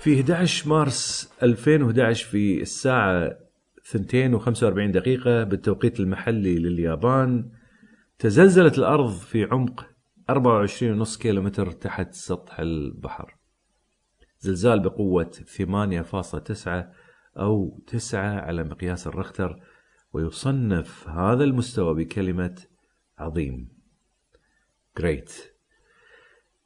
في 11 مارس 2011 في الساعة 2 و45 دقيقة بالتوقيت المحلي لليابان تزلزلت الأرض في عمق 24.5 كيلومتر تحت سطح البحر. زلزال بقوة 8.9 أو 9 على مقياس الرختر ويصنف هذا المستوى بكلمة عظيم. Great.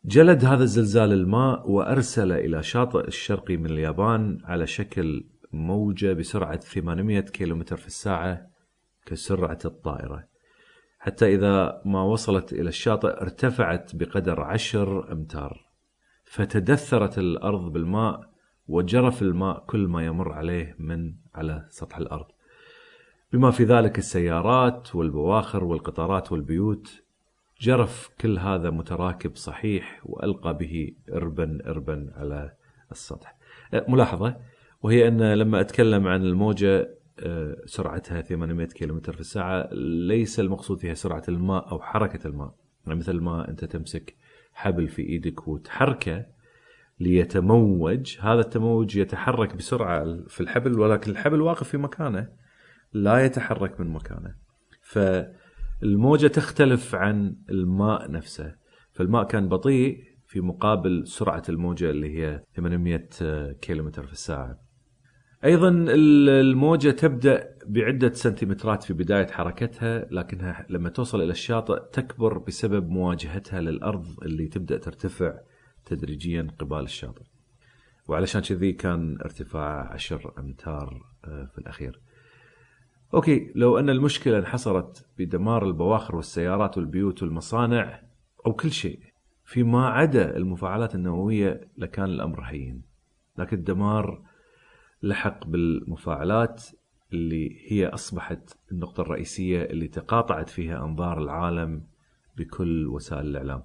جلد هذا الزلزال الماء وأرسل إلى شاطئ الشرقي من اليابان على شكل موجة بسرعة 800 كيلومتر في الساعة كسرعة الطائرة. حتى إذا ما وصلت إلى الشاطئ ارتفعت بقدر عشر أمتار. فتدثرت الأرض بالماء وجرف الماء كل ما يمر عليه من على سطح الأرض. بما في ذلك السيارات والبواخر والقطارات والبيوت جرف كل هذا متراكب صحيح وألقى به اربا اربا على السطح. أه، ملاحظة وهي أن لما أتكلم عن الموجة أه، سرعتها 800 كم في الساعة ليس المقصود فيها سرعة الماء أو حركة الماء، يعني مثل ما أنت تمسك حبل في إيدك وتحركه ليتموج، هذا التموج يتحرك بسرعة في الحبل ولكن الحبل واقف في مكانه لا يتحرك من مكانه. ف الموجة تختلف عن الماء نفسه. فالماء كان بطيء في مقابل سرعة الموجة اللي هي 800 كيلومتر في الساعة. أيضا الموجة تبدأ بعدة سنتيمترات في بداية حركتها لكنها لما توصل إلى الشاطئ تكبر بسبب مواجهتها للأرض اللي تبدأ ترتفع تدريجيا قبال الشاطئ. وعلشان كذي كان ارتفاع عشر أمتار آه، في الأخير. أوكي لو أن المشكلة انحصرت بدمار البواخر والسيارات والبيوت والمصانع أو كل شيء فيما عدا المفاعلات النووية لكان الأمر هين. لكن الدمار لحق بالمفاعلات اللي هي أصبحت النقطة الرئيسية اللي تقاطعت فيها أنظار العالم بكل وسائل الإعلام.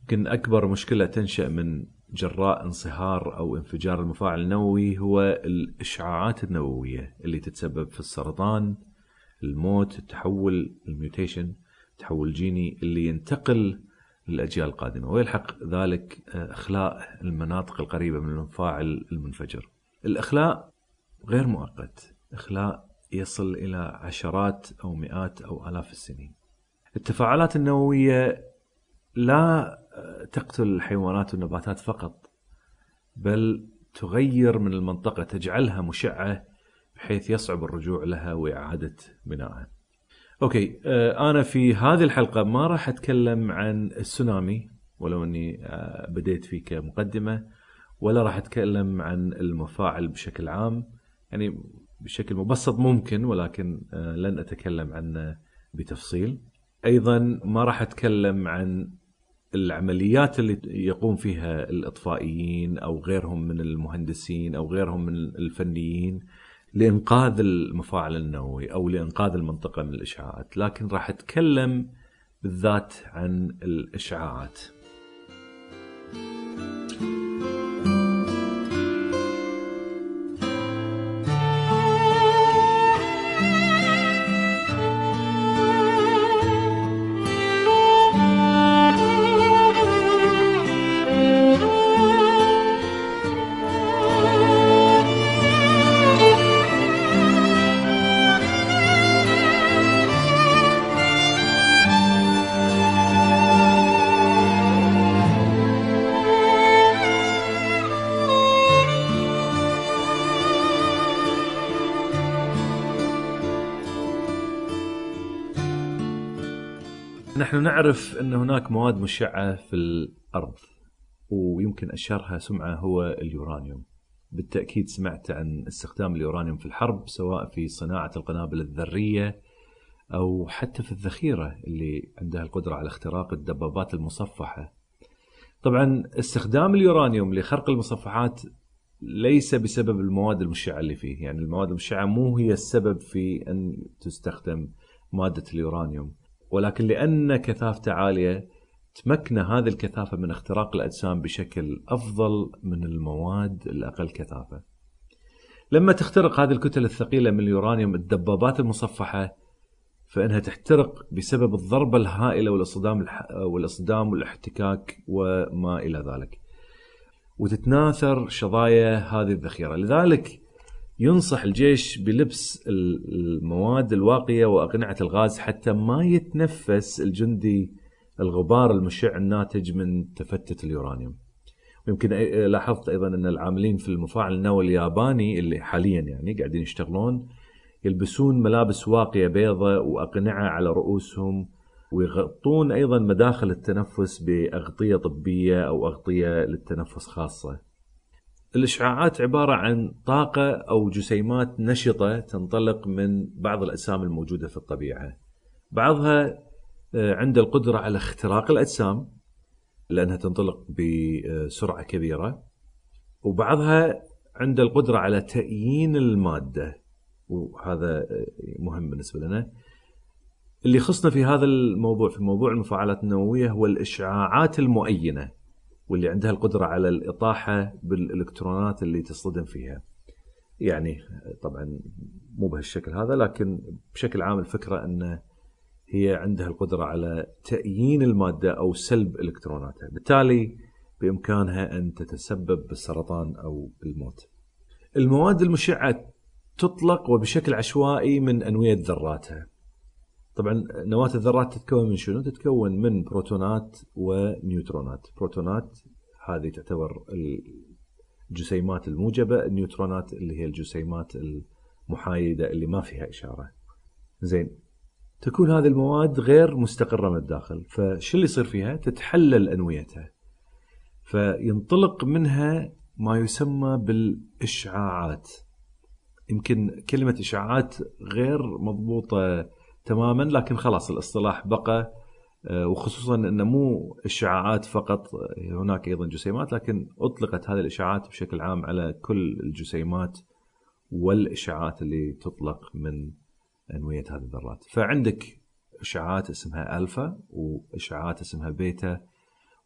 يمكن أكبر مشكلة تنشأ من جراء انصهار أو انفجار المفاعل النووي هو الإشعاعات النووية اللي تتسبب في السرطان الموت التحول الميوتيشن التحول الجيني اللي ينتقل للأجيال القادمة ويلحق ذلك آه، أخلاء المناطق القريبة من المفاعل المنفجر. الأخلاء غير مؤقت، أخلاء يصل إلى عشرات أو مئات أو آلاف السنين. التفاعلات النووية لا تقتل الحيوانات والنباتات فقط بل تغير من المنطقة تجعلها مشعة بحيث يصعب الرجوع لها وإعادة بنائها. أوكي آه، أنا في هذه الحلقة ما راح أتكلم عن السونامي ولو أني آه، بديت فيه كمقدمة ولا راح أتكلم عن المفاعل بشكل عام. يعني بشكل مبسط ممكن ولكن آه، لن أتكلم عنه بتفصيل. أيضا ما راح أتكلم عن العمليات اللي يقوم فيها الإطفائيين أو غيرهم من المهندسين أو غيرهم من الفنيين لإنقاذ المفاعل النووي أو لإنقاذ المنطقة من الإشعاعات، لكن راح أتكلم بالذات عن الإشعاعات. نحن نعرف إن هناك مواد مشعة في الأرض ويمكن أشهرها سمعة هو اليورانيوم. بالتأكيد سمعت عن استخدام اليورانيوم في الحرب سواء في صناعة القنابل الذرية أو حتى في الذخيرة اللي عندها القدرة على اختراق الدبابات المصفحة. طبعا استخدام اليورانيوم لخرق المصفحات ليس بسبب المواد المشعة اللي فيه. يعني المواد المشعة مو هي السبب في أن تستخدم مادة اليورانيوم. ولكن لأن كثافته عالية تمكن هذه الكثافة من اختراق الأجسام بشكل أفضل من المواد الأقل كثافة. لما تخترق هذه الكتل الثقيلة من اليورانيوم الدبابات المصفحة فإنها تحترق بسبب الضربة الهائلة والاصطدام والاصطدام والاحتكاك وما إلى ذلك. وتتناثر شظايا هذه الذخيرة. لذلك ينصح الجيش بلبس المواد الواقية وأقنعة الغاز حتى ما يتنفس الجندي الغبار المشع الناتج من تفتت اليورانيوم يمكن لاحظت أيضا أن العاملين في المفاعل النووي الياباني اللي حاليا يعني قاعدين يشتغلون يلبسون ملابس واقية بيضاء وأقنعة على رؤوسهم ويغطون أيضا مداخل التنفس بأغطية طبية أو أغطية للتنفس خاصة. الإشعاعات عبارة عن طاقة أو جسيمات نشطة تنطلق من بعض الأجسام الموجودة في الطبيعة. بعضها آه، عنده القدرة على اختراق الأجسام لأنها تنطلق بسرعة كبيرة. وبعضها عنده القدرة على تأيين المادة. وهذا مهم بالنسبة لنا. اللي خصنا في هذا الموضوع في موضوع المفاعلات النووية هو الإشعاعات المؤينة. واللي عندها القدرة على الإطاحة بالإلكترونات اللي تصطدم فيها. يعني طبعا مو بهالشكل هذا لكن بشكل عام الفكرة أن هي عندها القدرة على تأيين المادة أو سلب إلكتروناتها، بالتالي بإمكانها أن تتسبب بالسرطان أو الموت. المواد المشعة تطلق وبشكل عشوائي من أنوية ذراتها. طبعا نواة الذرات تتكون من شنو؟ تتكون من بروتونات ونيوترونات، بروتونات هذه تعتبر الجسيمات الموجبة، النيوترونات اللي هي الجسيمات المحايدة اللي ما فيها إشارة. زين تكون هذه المواد غير مستقرة من الداخل، فشو اللي يصير فيها؟ تتحلل أنويتها. فينطلق منها ما يسمى بالإشعاعات. يمكن كلمة إشعاعات غير مضبوطة تماما لكن خلاص الاصطلاح بقى آه، وخصوصا إنه مو اشعاعات فقط هناك أيضا جسيمات لكن أطلقت هذه الاشعاعات بشكل عام على كل الجسيمات والاشعاعات اللي تطلق من أنوية هذه الذرات. فعندك اشعاعات اسمها ألفا واشعاعات اسمها بيتا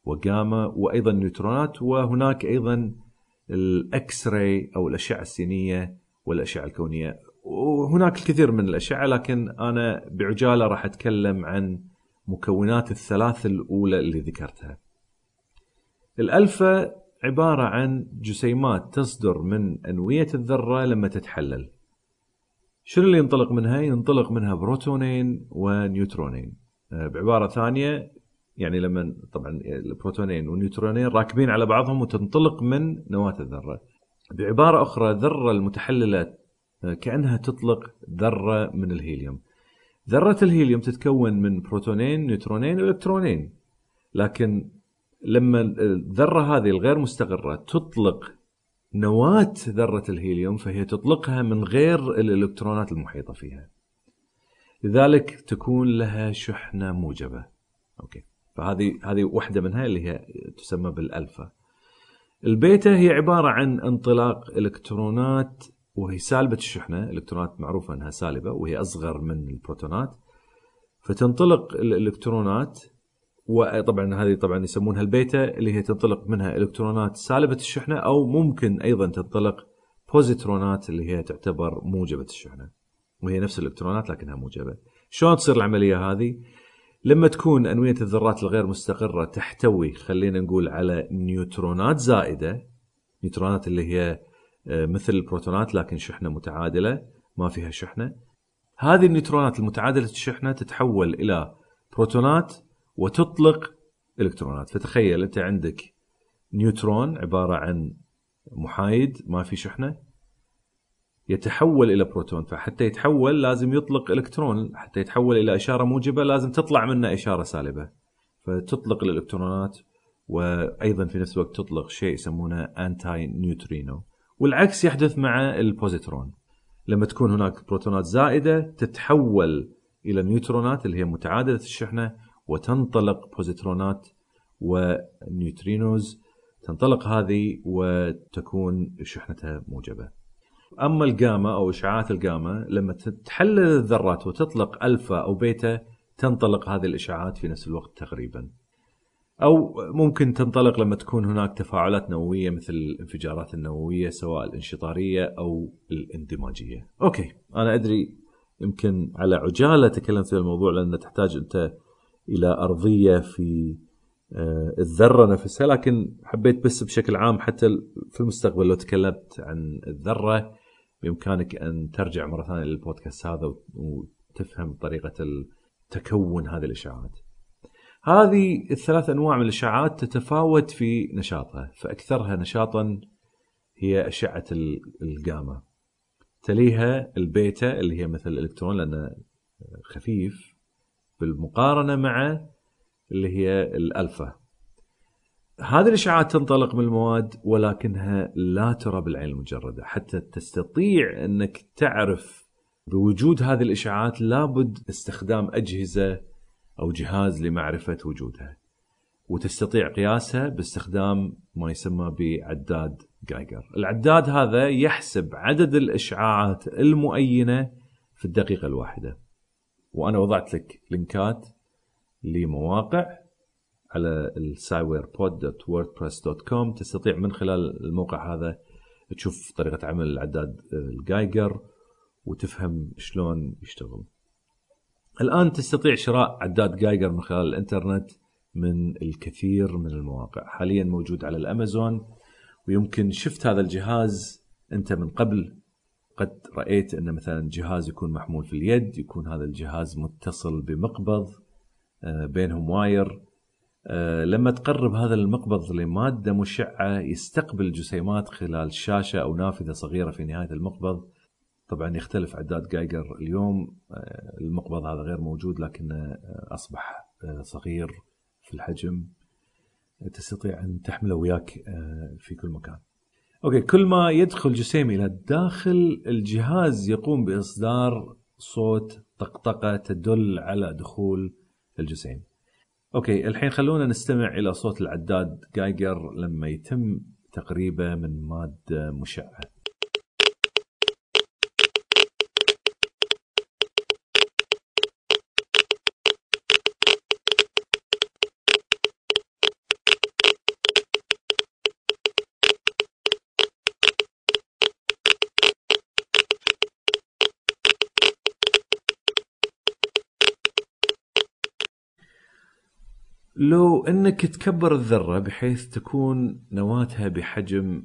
وجاما وأيضا نيوترونات وهناك أيضا ال X-ray أو الأشعة السينية والأشعة الكونية وهناك الكثير من الاشعه لكن أنا بعجالة راح أتكلم عن مكونات الثلاث الأولى اللي ذكرتها. الالفا عبارة عن جسيمات تصدر من أنوية الذرة لما تتحلل. شنو اللي ينطلق منها؟ ينطلق منها بروتونين ونيوترونين. آه، بعبارة ثانية يعني لما طبعا البروتونين والنيوترونين راكبين على بعضهم وتنطلق من نواة الذرة. بعبارة أخرى الذرة المتحللة كأنها تطلق ذرة من الهيليوم. ذرة الهيليوم تتكون من بروتونين، نيوترونين والكترونين. لكن لما الذرة هذه الغير مستقره تطلق نواة ذرة الهيليوم فهي تطلقها من غير الإلكترونات المحيطة فيها. لذلك تكون لها شحنة موجبة. أوكي. فهذه هذه واحدة منها اللي هي تسمى بالألفا. البيتا هي عبارة عن انطلاق إلكترونات وهي سالبة الشحنة الإلكترونات معروفة أنها سالبة وهي أصغر من البروتونات. فتنطلق الإلكترونات وطبعا هذه طبعا يسمونها البيتا اللي هي تنطلق منها إلكترونات سالبة الشحنة أو ممكن أيضا تنطلق بوزيترونات اللي هي تعتبر موجبة الشحنة. وهي نفس الإلكترونات لكنها موجبة. شلون تصير العملية هذه؟ لما تكون أنوية الذرات الغير مستقرة تحتوي خلينا نقول على نيوترونات زائدة نيوترونات اللي هي مثل البروتونات لكن شحنة متعادلة ما فيها شحنة. هذه النيوترونات المتعادلة الشحنة تتحول إلى بروتونات وتطلق إلكترونات. فتخيل أنت عندك نيوترون عبارة عن محايد ما في شحنة يتحول إلى بروتون. فحتى يتحول لازم يطلق إلكترون. حتى يتحول إلى إشارة موجبة لازم تطلع منه إشارة سالبة. فتطلق الإلكترونات وأيضا في نفس الوقت تطلق شيء يسمونه antineutrino والعكس يحدث مع البوزيترون لما تكون هناك بروتونات زائدة تتحول إلى نيوترونات اللي هي متعادلة الشحنة وتنطلق بوزيترونات و neutrinos تنطلق هذه وتكون شحنتها موجبة. أما الجاما أو إشعاعات الجاما لما تحلل الذرات وتطلق ألفا أو بيتا تنطلق هذه الإشعاعات في نفس الوقت تقريبا. أو ممكن تنطلق لما تكون هناك تفاعلات نووية مثل الانفجارات النووية سواء الانشطارية أو الاندماجية. أوكي أنا أدري يمكن على عجالة تكلمت في الموضوع لأن تحتاج أنت إلى أرضية في آه، الذرة نفسها لكن حبيت بس بشكل عام حتى في المستقبل لو تكلمت عن الذرة بإمكانك أن ترجع مرة ثانية للبودكاست هذا وتفهم طريقة تكون هذه الاشعاعات. هذه الثلاث أنواع من الأشعاعات تتفاوت في نشاطها فأكثرها نشاطا هي أشعة الجاما. تليها البيتا اللي هي مثل الإلكترون لأنه خفيف بالمقارنة مع اللي هي الألفا. هذه الأشعاعات تنطلق من المواد ولكنها لا ترى بالعين المجردة، حتى تستطيع أنك تعرف بوجود هذه الأشعاعات لابد استخدام أجهزة أو جهاز لمعرفة وجودها. وتستطيع قياسها باستخدام ما يسمى بعداد جايجر. العداد هذا يحسب عدد الإشعاعات المؤينة في الدقيقة الواحدة. وأنا وضعت لك لينكات لمواقع على السايويربود.wordpress.com تستطيع من خلال الموقع هذا تشوف طريقة عمل العداد الجايجر وتفهم شلون يشتغل الآن تستطيع شراء عداد جايجر من خلال الإنترنت من الكثير من المواقع. حاليا موجود على الأمازون ويمكن شفت هذا الجهاز أنت من قبل. قد رأيت أن مثلا جهاز يكون محمول في اليد يكون هذا الجهاز متصل بمقبض آه، بينهم wire. آه، لما تقرب هذا المقبض لمادة مشعة يستقبل جسيمات خلال شاشة أو نافذة صغيرة في نهاية المقبض. طبعا يختلف عداد جايجر اليوم آه، المقبض هذا غير موجود لكنه أصبح صغير في الحجم تستطيع أن تحمله وياك في كل مكان okay كل ما يدخل جسيم إلى داخل الجهاز يقوم بإصدار صوت طقطقة تدل على دخول الجسيم. okay الحين خلونا نستمع إلى صوت العداد جايجر لما يتم تقريبه من مادة مشعة. لو إنك تكبر الذرة بحيث تكون نواتها بحجم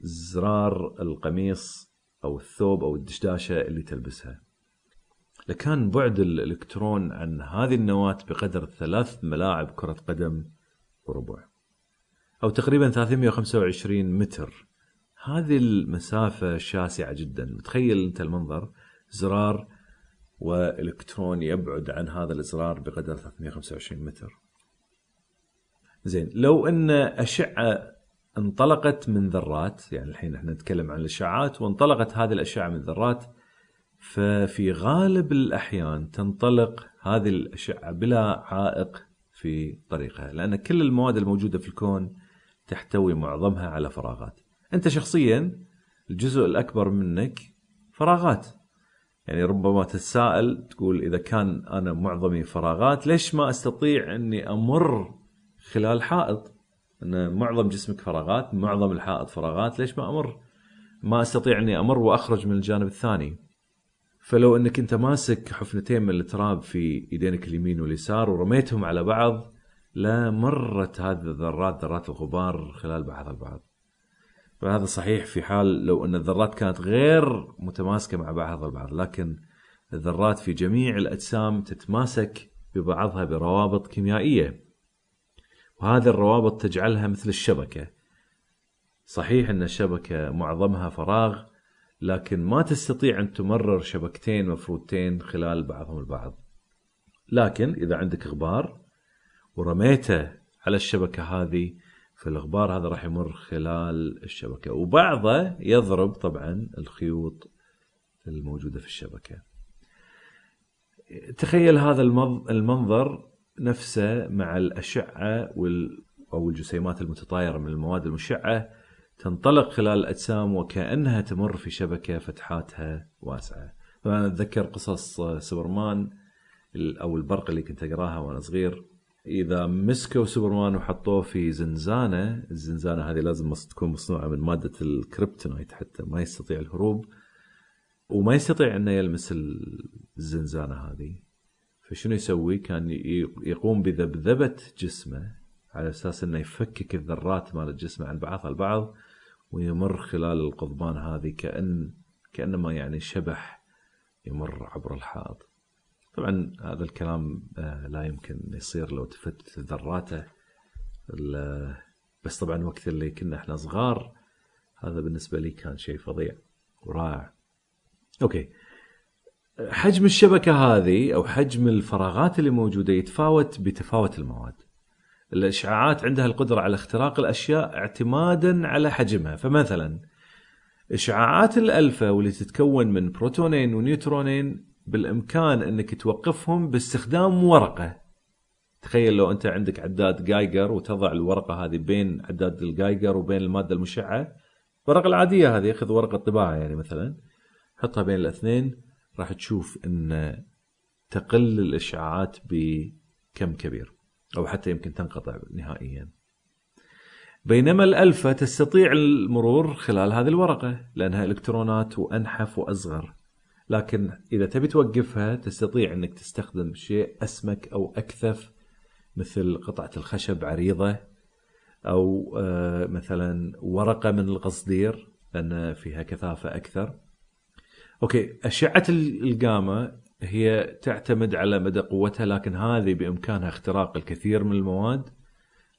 زرار القميص أو الثوب أو الدشداشة اللي تلبسها. لكان بعد الإلكترون عن هذه النواة بقدر ثلاث ملاعب كرة قدم وربع. أو تقريبا 325 متر. هذه المسافة شاسعة جدا، متخيل أنت المنظر زرار وإلكترون يبعد عن هذا الإزرار بقدر 325 متر. زين. لو أن أشعة انطلقت من ذرات يعني الحين إحنا نتكلم عن الاشعاعات وانطلقت هذه الأشعة من ذرات ففي غالب الأحيان تنطلق هذه الأشعة بلا عائق في طريقها لأن كل المواد الموجودة في الكون تحتوي معظمها على فراغات. أنت شخصيا الجزء الأكبر منك فراغات. يعني ربما تتساءل تقول إذا كان أنا معظمي فراغات ليش ما أستطيع أني أمر خلال حائط إن معظم جسمك فراغات معظم الحائط فراغات ليش ما أمر؟ ما أستطيع إني أمر وأخرج من الجانب الثاني. فلو إنك أنت ماسك حفنتين من التراب في ايدينك اليمين واليسار ورميتهم على بعض لمرت هذه الذرات ذرات الغبار خلال بعضها البعض. فهذا صحيح في حال لو إن الذرات كانت غير متماسكة مع بعضها البعض لكن الذرات في جميع الأجسام تتماسك ببعضها بروابط كيميائية. وهذه الروابط تجعلها مثل الشبكة. صحيح أن الشبكة معظمها فراغ لكن ما تستطيع أن تمرر شبكتين مفروضتين خلال بعضهم البعض. لكن إذا عندك غبار ورميته على الشبكة هذه فالغبار هذا راح يمر خلال الشبكة. وبعضه يضرب طبعا الخيوط الموجودة في الشبكة. تخيل هذا المنظر نفسه مع الأشعة وال أو الجسيمات المتطايرة من المواد المشعة تنطلق خلال الاجسام وكأنها تمر في شبكة فتحاتها واسعة. طبعا أتذكر قصص سوبرمان ال- أو البرق اللي كنت أقراها وأنا صغير إذا مسكوا سوبرمان وحطوه في زنزانة، الزنزانة هذه لازم تكون مصنوعة من مادة ال kryptonite حتى ما يستطيع الهروب وما يستطيع إنه يلمس ال- الزنزانة هذه. فشنو يسوي؟ كان يقوم بذبذبة جسمه على أساس إنه يفكك الذرات مال الجسم عن بعضها البعض ويمر خلال القضبان هذه كأن كأنما يعني شبح يمر عبر الحائط. طبعا هذا الكلام آه، لا يمكن يصير لو تفتت ذراته. بس طبعا وقت اللي كنا إحنا صغار هذا بالنسبة لي كان شيء فظيع ورائع. أوكي. حجم الشبكة هذه أو حجم الفراغات اللي موجودة يتفاوت بتفاوت المواد. الإشعاعات عندها القدرة على اختراق الأشياء اعتمادا على حجمها. فمثلا إشعاعات الألفا واللي تتكون من بروتونين ونيوترونين بالإمكان أنك توقفهم باستخدام ورقة. تخيل لو أنت عندك عداد جايجر وتضع الورقة هذه بين عداد الجايجر وبين المادة المشعة. الورقه العادية هذه خذ ورقة طباعة يعني مثلا حطها بين الاثنين. راح تشوف إن تقل الاشعاعات بكم كبير أو حتى يمكن تنقطع نهائيا. بينما البيتا تستطيع المرور خلال هذه الورقة لأنها إلكترونات وأنحف وأصغر. لكن إذا تبي توقفها تستطيع إنك تستخدم شيء أسمك أو أكثف مثل قطعة الخشب عريضة أو آه، مثلا ورقة من القصدير لأن فيها كثافة أكثر. okay أشعة الجاما هي تعتمد على مدى قوتها لكن هذه بإمكانها اختراق الكثير من المواد.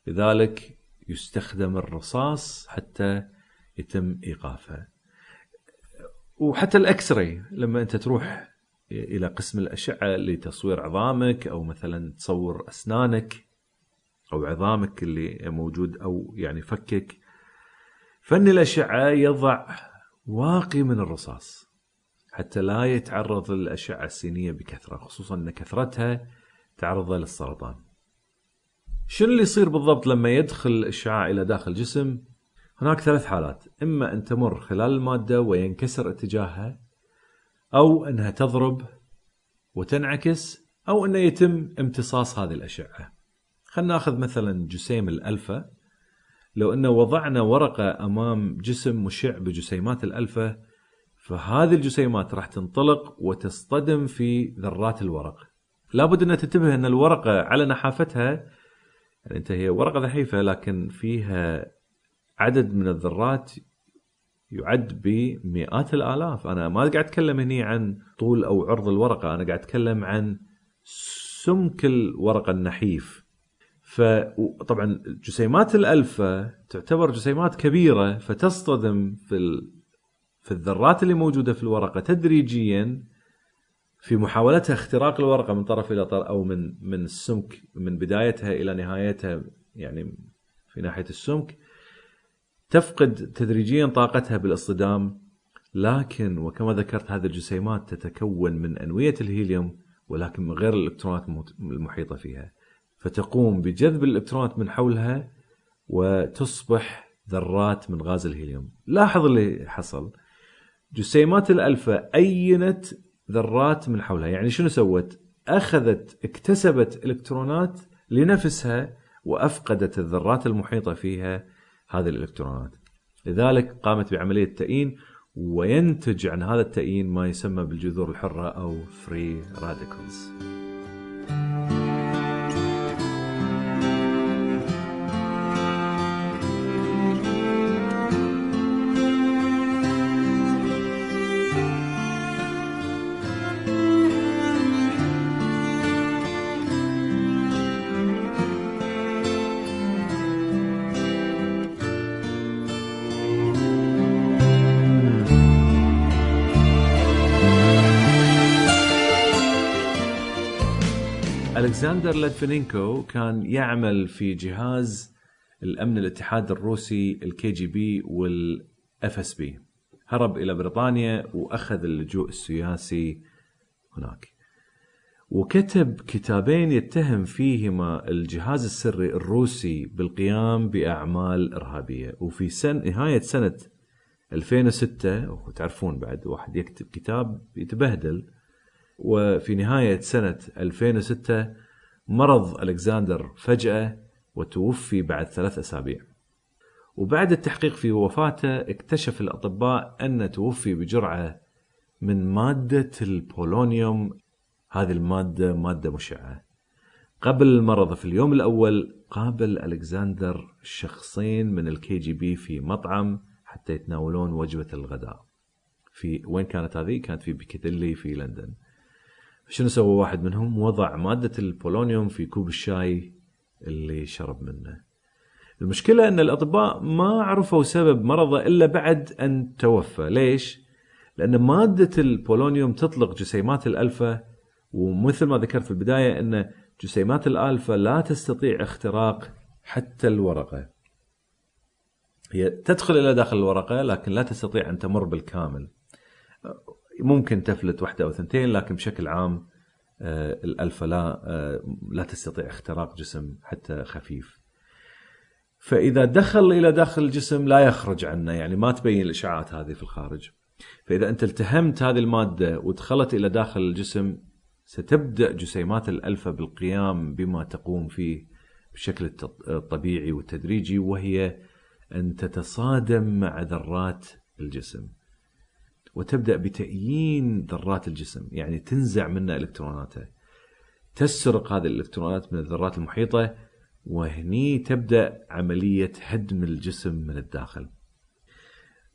لذلك يستخدم الرصاص حتى يتم ايقافها وحتى الاكس راي لما أنت تروح إلى قسم الأشعة لتصوير عظامك أو مثلا تصور أسنانك أو عظامك اللي موجود أو يعني فكك فن الأشعة يضع واقي من الرصاص. حتى لا يتعرض للأشعة السينية بكثرة خصوصا أن كثرتها تعرضه للسرطان. شنو اللي يصير بالضبط لما يدخل الإشعاع إلى داخل الجسم هناك ثلاث حالات. إما أن تمر خلال المادة وينكسر اتجاهها أو أنها تضرب وتنعكس أو أنه يتم امتصاص هذه الأشعة. خلينا ناخذ مثلا جسيم الألفا. لو أنه وضعنا ورقة أمام جسم مشع بجسيمات الألفا فهذه الجسيمات راح تنطلق وتصطدم في ذرات الورق. لابد أن تنتبه أن الورقة على نحافتها يعني أنت هي ورقة ضعيفة لكن فيها عدد من الذرات يعد بمئات الآلاف. أنا ما قاعد أتكلم هني عن طول أو عرض الورقة أنا قاعد أتكلم عن سمك الورقه النحيف. فطبعا جسيمات الالفا تعتبر جسيمات كبيرة فتصطدم في ال... في الذرات اللي موجودة في الورقة تدريجيا في محاولتها اختراق الورقة من طرف إلى طرف أو من من السمك من بدايتها إلى نهايتها يعني في ناحية السمك تفقد تدريجيا طاقتها بالاصطدام. لكن وكما ذكرت هذه الجسيمات تتكون من أنوية الهيليوم ولكن من غير الإلكترونات المحيطة فيها. فتقوم بجذب الإلكترونات من حولها وتصبح ذرات من غاز الهيليوم. لاحظ اللي حصل. جسيمات الالفا أينت ذرات من حولها. يعني شنو سوت؟ أخذت اكتسبت إلكترونات لنفسها وأفقدت الذرات المحيطة فيها هذه الإلكترونات. لذلك قامت بعملية تأيين وينتج عن هذا التأيين ما يسمى بالجذور الحرة أو free radicals ألكسندر ليتفينينكو كان يعمل في جهاز الأمن الاتحاد الروسي ال KGB وال FSB. هرب إلى بريطانيا وأخذ اللجوء السياسي هناك. وكتب كتابين يتهم فيهما الجهاز السري الروسي بالقيام بأعمال إرهابية. وفي سن نهاية سنة 2006 وتعرفون بعد واحد يكتب كتاب يتبهدل. وفي نهاية سنة 2006 مرض ألكسندر فجأة وتوفي بعد ثلاث أسابيع. وبعد التحقيق في وفاته اكتشف الأطباء أن توفي بجرعة من مادة البولونيوم. هذه المادة مادة مشعة. قبل المرض في اليوم الأول قابل ألكسندر شخصين من ال KGB في مطعم حتى يتناولون وجبة الغداء. في وين كانت هذه؟ كانت في بيكاديلي في لندن. شنو سوى واحد منهم؟ وضع مادة البولونيوم في كوب الشاي اللي شرب منه المشكلة أن الأطباء ما عرفوا سبب مرضه إلا بعد أن توفى ليش؟ لأن مادة البولونيوم تطلق جسيمات الألفا ومثل ما ذكرت في البداية أن جسيمات الألفا لا تستطيع اختراق حتى الورقة هي تدخل إلى داخل الورقة لكن لا تستطيع أن تمر بالكامل ممكن تفلت واحدة أو ثنتين لكن بشكل عام آه، الألفا لا آه، لا تستطيع اختراق جسم حتى خفيف. فإذا دخل إلى داخل الجسم لا يخرج عنه يعني ما تبين الإشعاعات هذه في الخارج. فإذا أنت التهمت هذه المادة ودخلت إلى داخل الجسم ستبدأ جسيمات الألفا بالقيام بما تقوم فيه بشكل الطبيعي والتدريجي وهي أن تتصادم مع ذرات الجسم. وتبدأ بتأيين ذرات الجسم يعني تنزع منه إلكتروناته. تسرق هذه الإلكترونات من الذرات المحيطة وهني تبدأ عملية هدم الجسم من الداخل.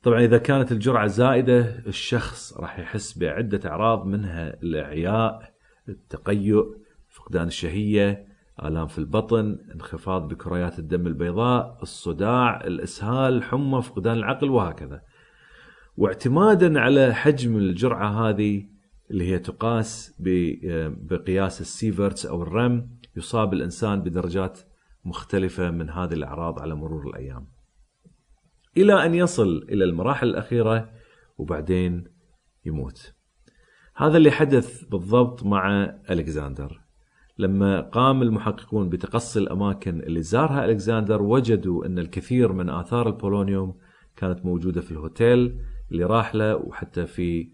طبعا إذا كانت الجرعة زائدة الشخص راح يحس بعدة أعراض منها الإعياء التقيؤ فقدان الشهية آلام في البطن انخفاض بكريات الدم البيضاء الصداع الإسهال حمى فقدان العقل وهكذا. واعتمادا على حجم الجرعة هذه اللي هي تقاس بقياس السيفرتس أو الرم يصاب الإنسان بدرجات مختلفة من هذه الأعراض على مرور الأيام. إلى أن يصل إلى المراحل الأخيرة وبعدين يموت. هذا اللي حدث بالضبط مع ألكسندر لما قام المحققون بتقصي الأماكن اللي زارها ألكسندر وجدوا أن الكثير من آثار البولونيوم كانت موجودة في الهوتيل اللي راح له وحتى في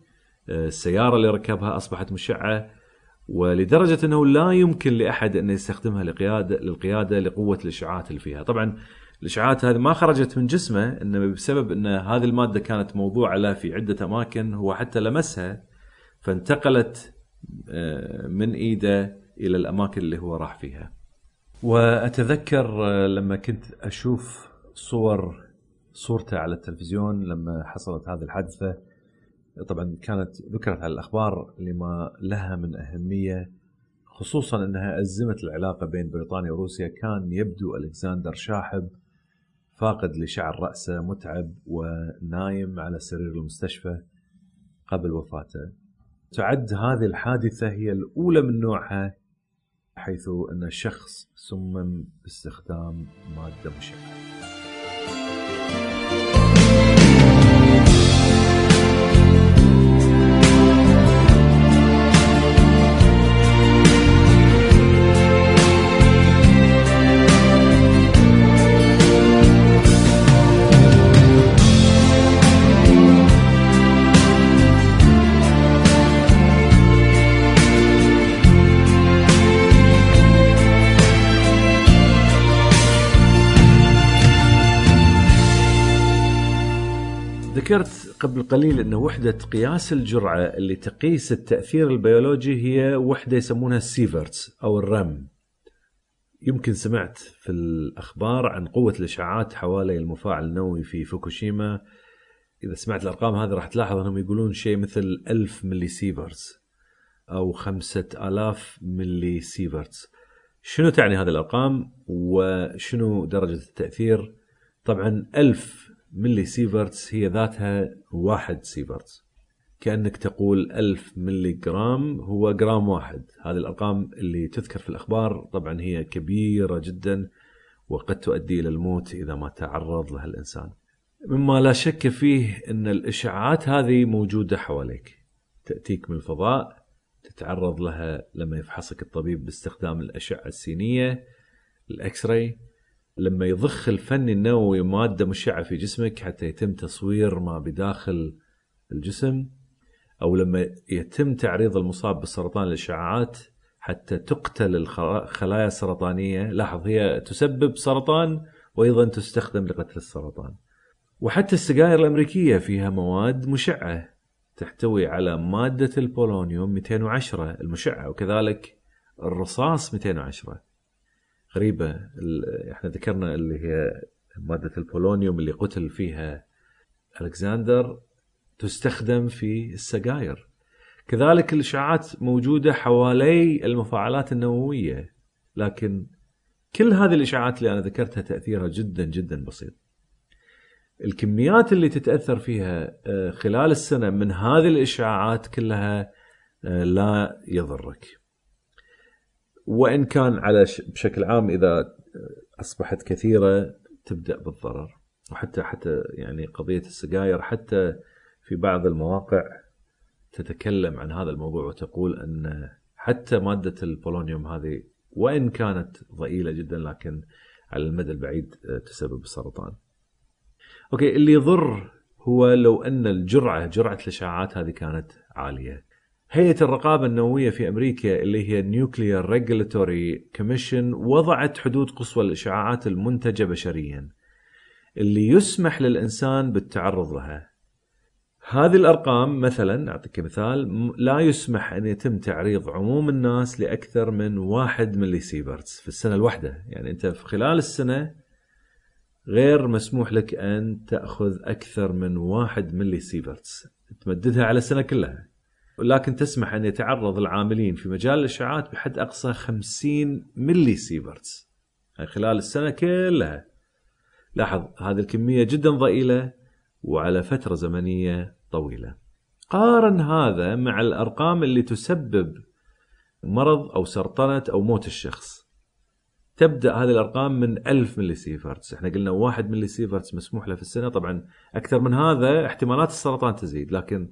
آه، السيارة اللي ركبها أصبحت مشعة. ولدرجة أنه لا يمكن لأحد أن يستخدمها لقيادة للقيادة لقوة الإشعاعات اللي فيها. طبعا الإشعاعات هذه ما خرجت من جسمه إنما بسبب أن هذه المادة كانت موضوعة له في عدة أماكن هو حتى لمسها فانتقلت آه، من إيده إلى الأماكن اللي هو راح فيها. وأتذكر آه، لما كنت أشوف صور صورته على التلفزيون لما حصلت هذه الحادثة. طبعا كانت ذكرت على الأخبار لما لها من أهمية خصوصا أنها أزمت العلاقة بين بريطانيا وروسيا. كان يبدو ألكسندر شاحب فاقد لشعر رأسه متعب ونايم على سرير المستشفى قبل وفاته. تعد هذه الحادثة هي الأولى من نوعها حيث أن الشخص سمم باستخدام مادة مشعة. ذكرت قبل قليل أن وحدة قياس الجرعة اللي تقيس التأثير البيولوجي هي وحدة يسمونها ال sieverts أو ال rem. يمكن سمعت في الأخبار عن قوة الإشعاعات حوالي المفاعل النووي في فوكوشيما. إذا سمعت الأرقام هذه راح تلاحظ أنهم يقولون شيء مثل 1000 millisieverts أو 5000 millisieverts. شنو تعني هذه الأرقام وشنو درجة التأثير؟ طبعا 1000 millisieverts هي ذاتها واحد sieverts. كأنك تقول ألف ملي جرام هو جرام واحد. هذه الأرقام اللي تذكر في الأخبار طبعا هي كبيرة جدا وقد تؤدي إلى الموت إذا ما تعرض لها الإنسان. مما لا شك فيه أن الإشعاعات هذه موجودة حواليك. تأتيك من الفضاء تتعرض لها لما يفحصك الطبيب باستخدام الأشعة السينية الإكس راي لما يضخ الفني النووي مادة مشعة في جسمك حتى يتم تصوير ما بداخل الجسم أو لما يتم تعريض المصاب بالسرطان الإشعاعات حتى تقتل الخلايا السرطانية لاحظ هي تسبب سرطان وأيضا تستخدم لقتل السرطان. وحتى السجائر الأمريكية فيها مواد مشعة تحتوي على مادة البولونيوم 210 المشعة وكذلك الرصاص 210 غريبة إحنا ذكرنا اللي هي مادة البولونيوم اللي قتل فيها ألكسندر تستخدم في السجاير. كذلك الإشعاعات موجودة حوالي المفاعلات النووية لكن كل هذه الإشعاعات اللي أنا ذكرتها تأثيرها جدا جدا بسيط. الكميات اللي تتأثر فيها آه، خلال السنة من هذه الإشعاعات كلها آه، لا يضرك. وإن كان على بشكل عام إذا أصبحت كثيرة تبدأ بالضرر. وحتى حتى يعني قضية السجاير حتى في بعض المواقع تتكلم عن هذا الموضوع وتقول أن حتى مادة البولونيوم هذه وإن كانت ضئيلة جدا لكن على المدى البعيد تسبب السرطان. أوكي اللي يضر هو لو أن الجرعة جرعة الإشعاعات هذه كانت عالية. هيئة الرقابة النووية في أمريكا اللي هي Nuclear Regulatory Commission وضعت حدود قصوى للإشعاعات المنتجة بشريا. اللي يسمح للإنسان بالتعرض لها. هذه الأرقام مثلا أعطيك مثال لا يسمح أن يتم تعريض عموم الناس لأكثر من واحد ملي سيبرتس في السنة الواحدة. يعني أنت في خلال السنة غير مسموح لك أن تأخذ أكثر من واحد millisieverts تمددها على السنة كلها. ولكن تسمح أن يتعرض العاملين في مجال الإشعاعات بحد أقصى 50 millisieverts يعني خلال السنة كلها. لاحظ هذه الكمية جدا ضئيلة وعلى فترة زمنية طويلة. قارن هذا مع الأرقام اللي تسبب مرض أو سرطنة أو موت الشخص. تبدأ هذه الأرقام من 1000 millisieverts إحنا قلنا 1 millisieverts مسموح له في السنة. طبعا أكثر من هذا احتمالات السرطان تزيد لكن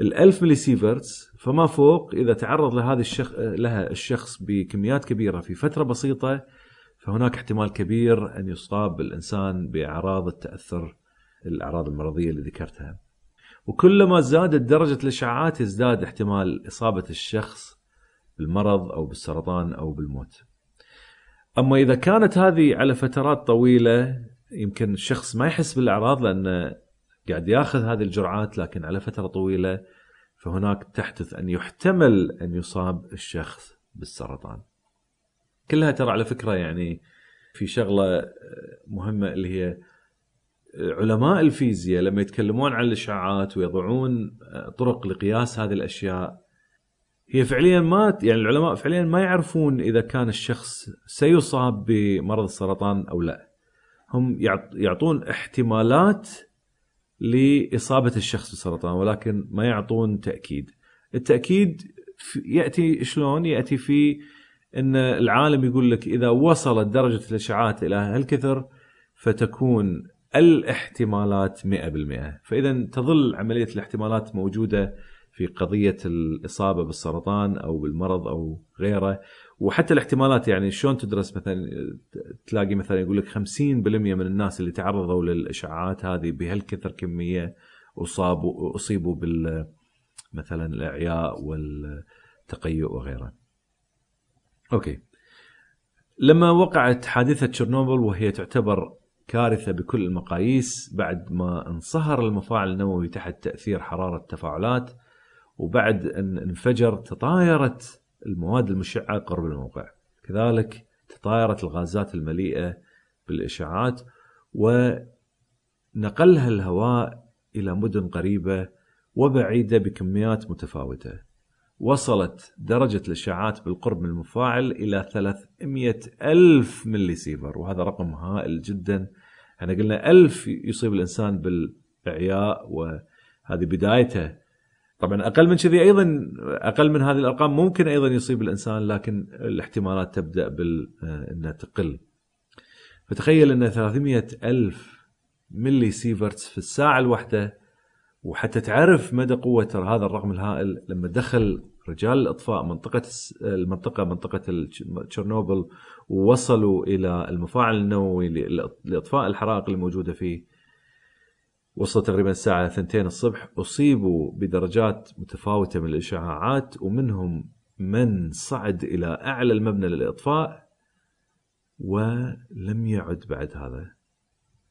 ال 1000 millisieverts فما فوق إذا تعرض لهذه الشخص لها الشخص بكميات كبيرة في فترة بسيطة فهناك احتمال كبير أن يصاب الإنسان بأعراض التأثر الأعراض المرضية اللي ذكرتها. وكلما زادت درجة الإشعاعات يزداد احتمال إصابة الشخص بالمرض أو بالسرطان أو بالموت. أما إذا كانت هذه على فترات طويلة يمكن الشخص ما يحس بالأعراض لأن قاعد ياخذ هذه الجرعات لكن على فترة طويلة فهناك تحدث أن يحتمل أن يصاب الشخص بالسرطان. كلها ترى على فكرة يعني في شغلة مهمة اللي هي علماء الفيزياء لما يتكلمون عن الإشعاعات ويضعون طرق لقياس هذه الأشياء هي فعليا ما يعني العلماء فعليا ما يعرفون إذا كان الشخص سيصاب بمرض السرطان أو لا. هم يعطون احتمالات لإصابة الشخص بالسرطان ولكن ما يعطون تأكيد. التأكيد يأتي شلون؟ يأتي في إن العالم يقول لك إذا وصلت درجة الإشعاعات إلى هالكثر فتكون الاحتمالات 100% فإذا تظل عملية الاحتمالات موجودة في قضية الإصابة بالسرطان أو بالمرض أو غيره وحتى الاحتمالات يعني شلون تدرس مثلا تلاقي مثلا يقول لك 50% من الناس اللي تعرضوا للإشعاعات هذه بهالكثر كمية أصابوا أصيبوا بال مثلا الإعياء والتقيؤ وغيره. أوكي. لما وقعت حادثة تشيرنوبل وهي تعتبر كارثة بكل المقاييس بعد ما انصهر المفاعل النووي تحت تأثير حرارة التفاعلات وبعد أن انفجر تطايرت المواد المشعة قرب الموقع. كذلك تطايرت الغازات المليئة بالإشعاعات ونقلها الهواء إلى مدن قريبة وبعيدة بكميات متفاوتة. وصلت درجة الإشعاعات بالقرب من المفاعل إلى 300 ألف ملي سيفر وهذا رقم هائل جدا. إحنا قلنا ألف يصيب الإنسان بالإعياء وهذه بدايته طبعا أقل من كذي أيضا أقل من هذه الأرقام ممكن أيضا يصيب الإنسان لكن الاحتمالات تبدأ بال آه، إنها تقل. فتخيل إن 300 ألف ملي سيفرتس في الساعة الواحدة وحتى تعرف مدى قوة هذا الرقم الهائل لما دخل رجال الأطفاء منطقة المنطقة منطقة تشيرنوبل ووصلوا إلى المفاعل النووي لأطفاء الحرائق الموجودة فيه. وصل تقريبا الساعة ثنتين الصبح أصيبوا بدرجات متفاوتة من الإشعاعات ومنهم من صعد إلى أعلى المبنى للإطفاء ولم يعد بعد هذا.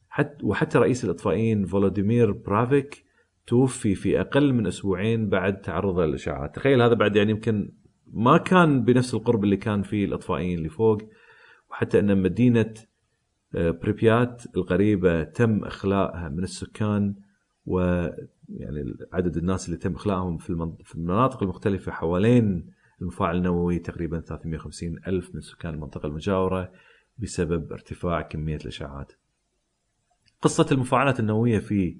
حتى وحتى رئيس الإطفائيين فولوديمير برافيك توفي في أقل من أسبوعين بعد تعرضه للإشعاعات تخيل هذا بعد يعني يمكن ما كان بنفس القرب اللي كان فيه الإطفائيين اللي فوق وحتى أن مدينة بريبيات القريبة تم إخلاءها من السكان و يعني عدد الناس اللي تم إخلاءهم في المناطق المختلفة حوالين المفاعل النووي تقريبا 350 ألف من سكان المنطقة المجاورة بسبب ارتفاع كمية الإشعاعات قصة المفاعلات النووية في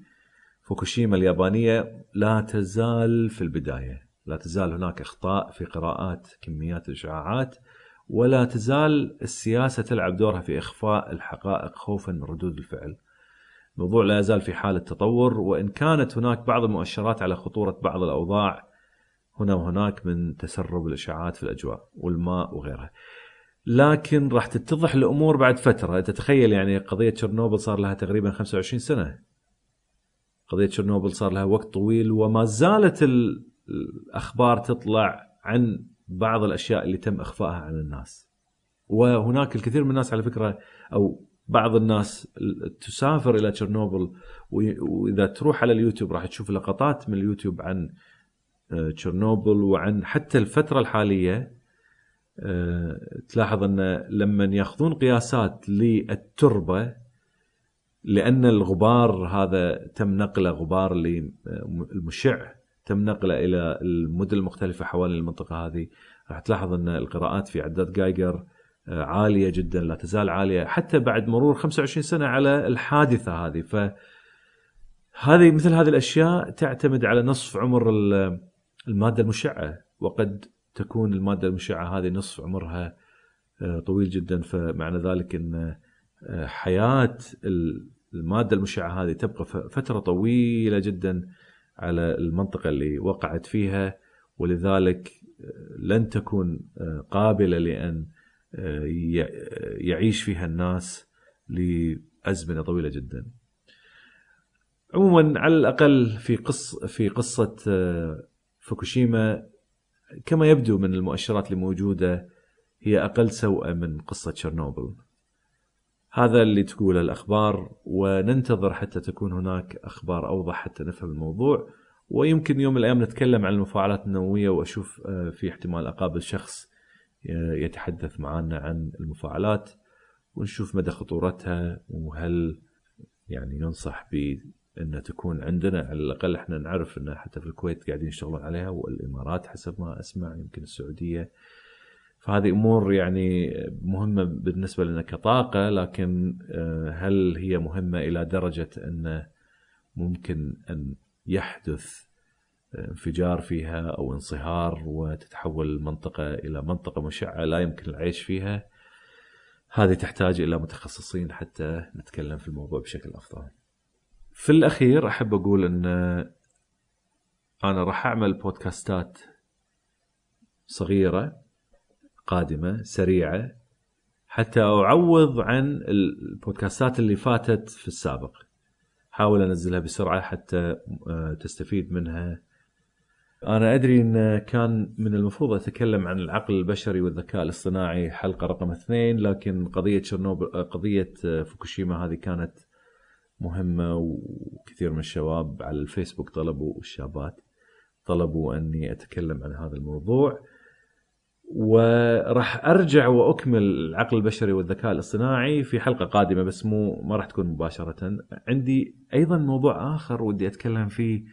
فوكوشيما اليابانية لا تزال في البداية لا تزال هناك أخطاء في قراءات كميات الإشعاعات ولا تزال السياسة تلعب دورها في إخفاء الحقائق خوفا من ردود الفعل. الموضوع لا يزال في حالة تطور وإن كانت هناك بعض المؤشرات على خطورة بعض الأوضاع هنا وهناك من تسرب الإشعاعات في الأجواء والماء وغيرها. لكن راح تتضح الأمور بعد فترة. تتخيل يعني قضية تشيرنوبل صار لها تقريبا 25 سنة. قضية تشيرنوبل صار لها وقت طويل وما زالت الأخبار تطلع عن بعض الأشياء اللي تم إخفائها عن الناس. وهناك الكثير من الناس على فكرة أو بعض الناس تسافر إلى تشيرنوبل وإذا تروح على اليوتيوب راح تشوف لقطات من اليوتيوب عن آه، تشيرنوبل وعن حتى الفترة الحالية آه، تلاحظ أن لما يأخذون قياسات للتربة لأن الغبار هذا تم نقله غبار المشع تم نقله إلى المدن المختلفة حوالين المنطقة هذه. راح تلاحظ أن القراءات في عداد جايجر آه، عالية جدا لا تزال عالية حتى بعد مرور 25 سنة على الحادثة هذه. ف هذه مثل هذه الأشياء تعتمد على نصف عمر المادة المشعة وقد تكون المادة المشعة هذه نصف عمرها آه، طويل جدا. فمعنى ذلك أن آه، حياة المادة المشعة هذه تبقى فترة طويلة جدا. على المنطقة اللي وقعت فيها ولذلك آه، لن تكون آه، قابلة لأن آه، يعيش فيها الناس لأزمنة طويلة جدا. عموما على الأقل في قص في قصة فوكوشيما كما يبدو من المؤشرات الموجودة هي أقل سوءة من قصة تشيرنوبل. هذا اللي تقوله الأخبار وننتظر حتى تكون هناك أخبار أوضح حتى نفهم الموضوع. ويمكن يوم من الأيام نتكلم عن المفاعلات النووية وأشوف آه، في احتمال أقابل شخص آه، يتحدث معنا عن المفاعلات ونشوف مدى خطورتها وهل يعني ينصح بأن تكون عندنا على الأقل إحنا نعرف أن حتى في الكويت قاعدين يشتغلون عليها والإمارات حسب ما أسمع يمكن السعودية. فهذه أمور يعني مهمة بالنسبة لنا كطاقة لكن آه، هل هي مهمة إلى درجة أن ممكن أن يحدث انفجار فيها أو انصهار وتتحول المنطقة إلى منطقة مشعة لا يمكن العيش فيها هذه تحتاج إلى متخصصين حتى نتكلم في الموضوع بشكل أفضل. في الأخير أحب أقول أن أنا راح أعمل بودكاستات صغيرة قادمة سريعة. حتى أعوض عن البودكاستات اللي فاتت في السابق. حاول أنزلها بسرعة حتى آه، تستفيد منها. أنا أدري إن كان من المفروض أتكلم عن العقل البشري والذكاء الاصطناعي حلقة رقم اثنين لكن قضية تشيرنوبل آه، قضية آه، فوكوشيما هذه كانت مهمة وكثير من الشباب على الفيسبوك طلبوا الشابات طلبوا أني أتكلم عن هذا الموضوع. وراح أرجع وأكمل العقل البشري والذكاء الاصطناعي في حلقة قادمة بس مو ما راح تكون مباشرة. عندي أيضا موضوع آخر ودي أتكلم فيه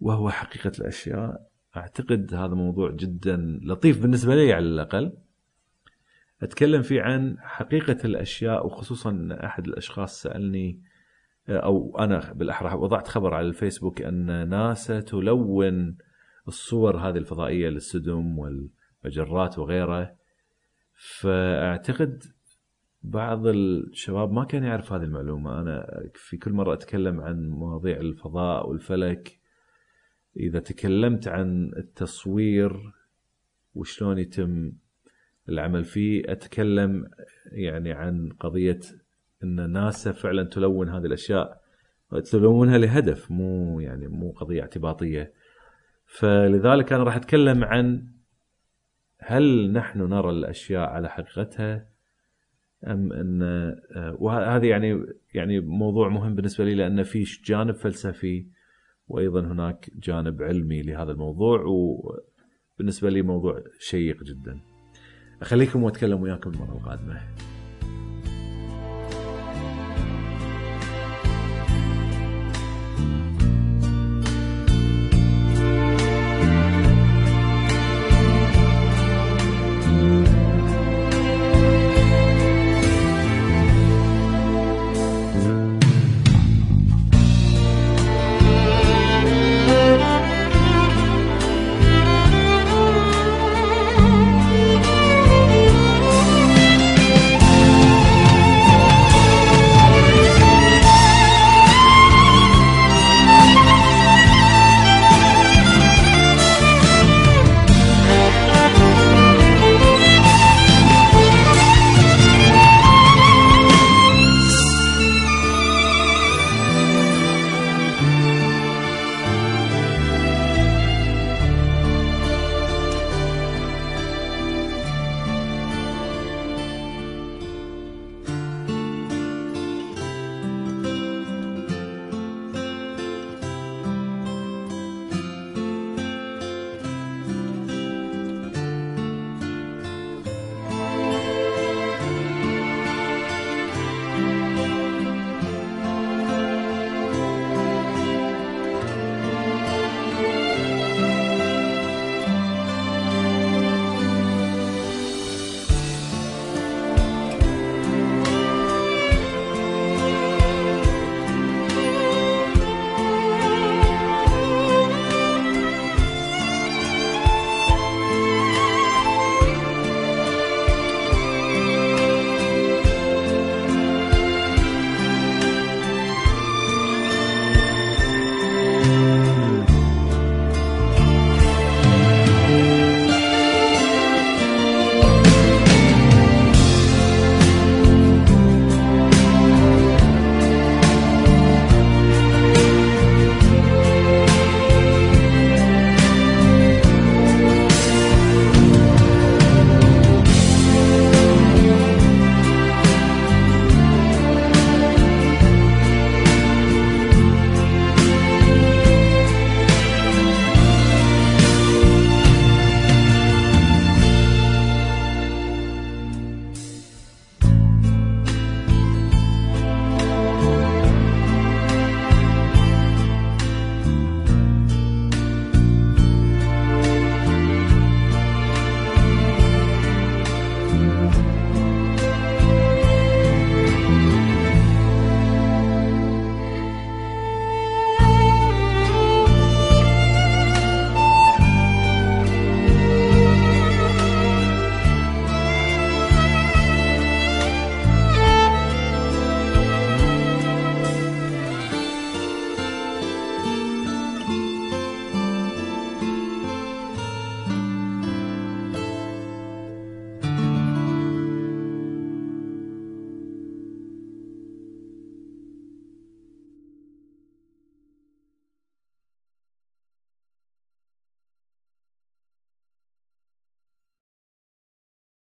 وهو حقيقة الأشياء. أعتقد هذا موضوع جدا لطيف بالنسبة لي على الأقل. أتكلم فيه عن حقيقة الأشياء وخصوصا أحد الأشخاص سألني أو أنا بالأحرى وضعت خبر على الفيسبوك أن ناسا تلون الصور هذه الفضائية للسدم وال مجرات وغيره. فأعتقد بعض الشباب ما كان يعرف هذه المعلومة. أنا في كل مرة أتكلم عن مواضيع الفضاء والفلك إذا تكلمت عن التصوير وشلون يتم العمل فيه أتكلم يعني عن قضية إن ناسا فعلا تلون هذه الأشياء. تلونها لهدف مو يعني مو قضية اعتباطية. فلذلك أنا راح أتكلم عن هل نحن نرى الأشياء على حقيقتها أم أن آه، وهذه يعني يعني موضوع مهم بالنسبة لي لأن في جانب فلسفي وأيضا هناك جانب علمي لهذا الموضوع وبالنسبة لي موضوع شيق جدا. أخليكم وأتكلم وياكم المرة القادمة.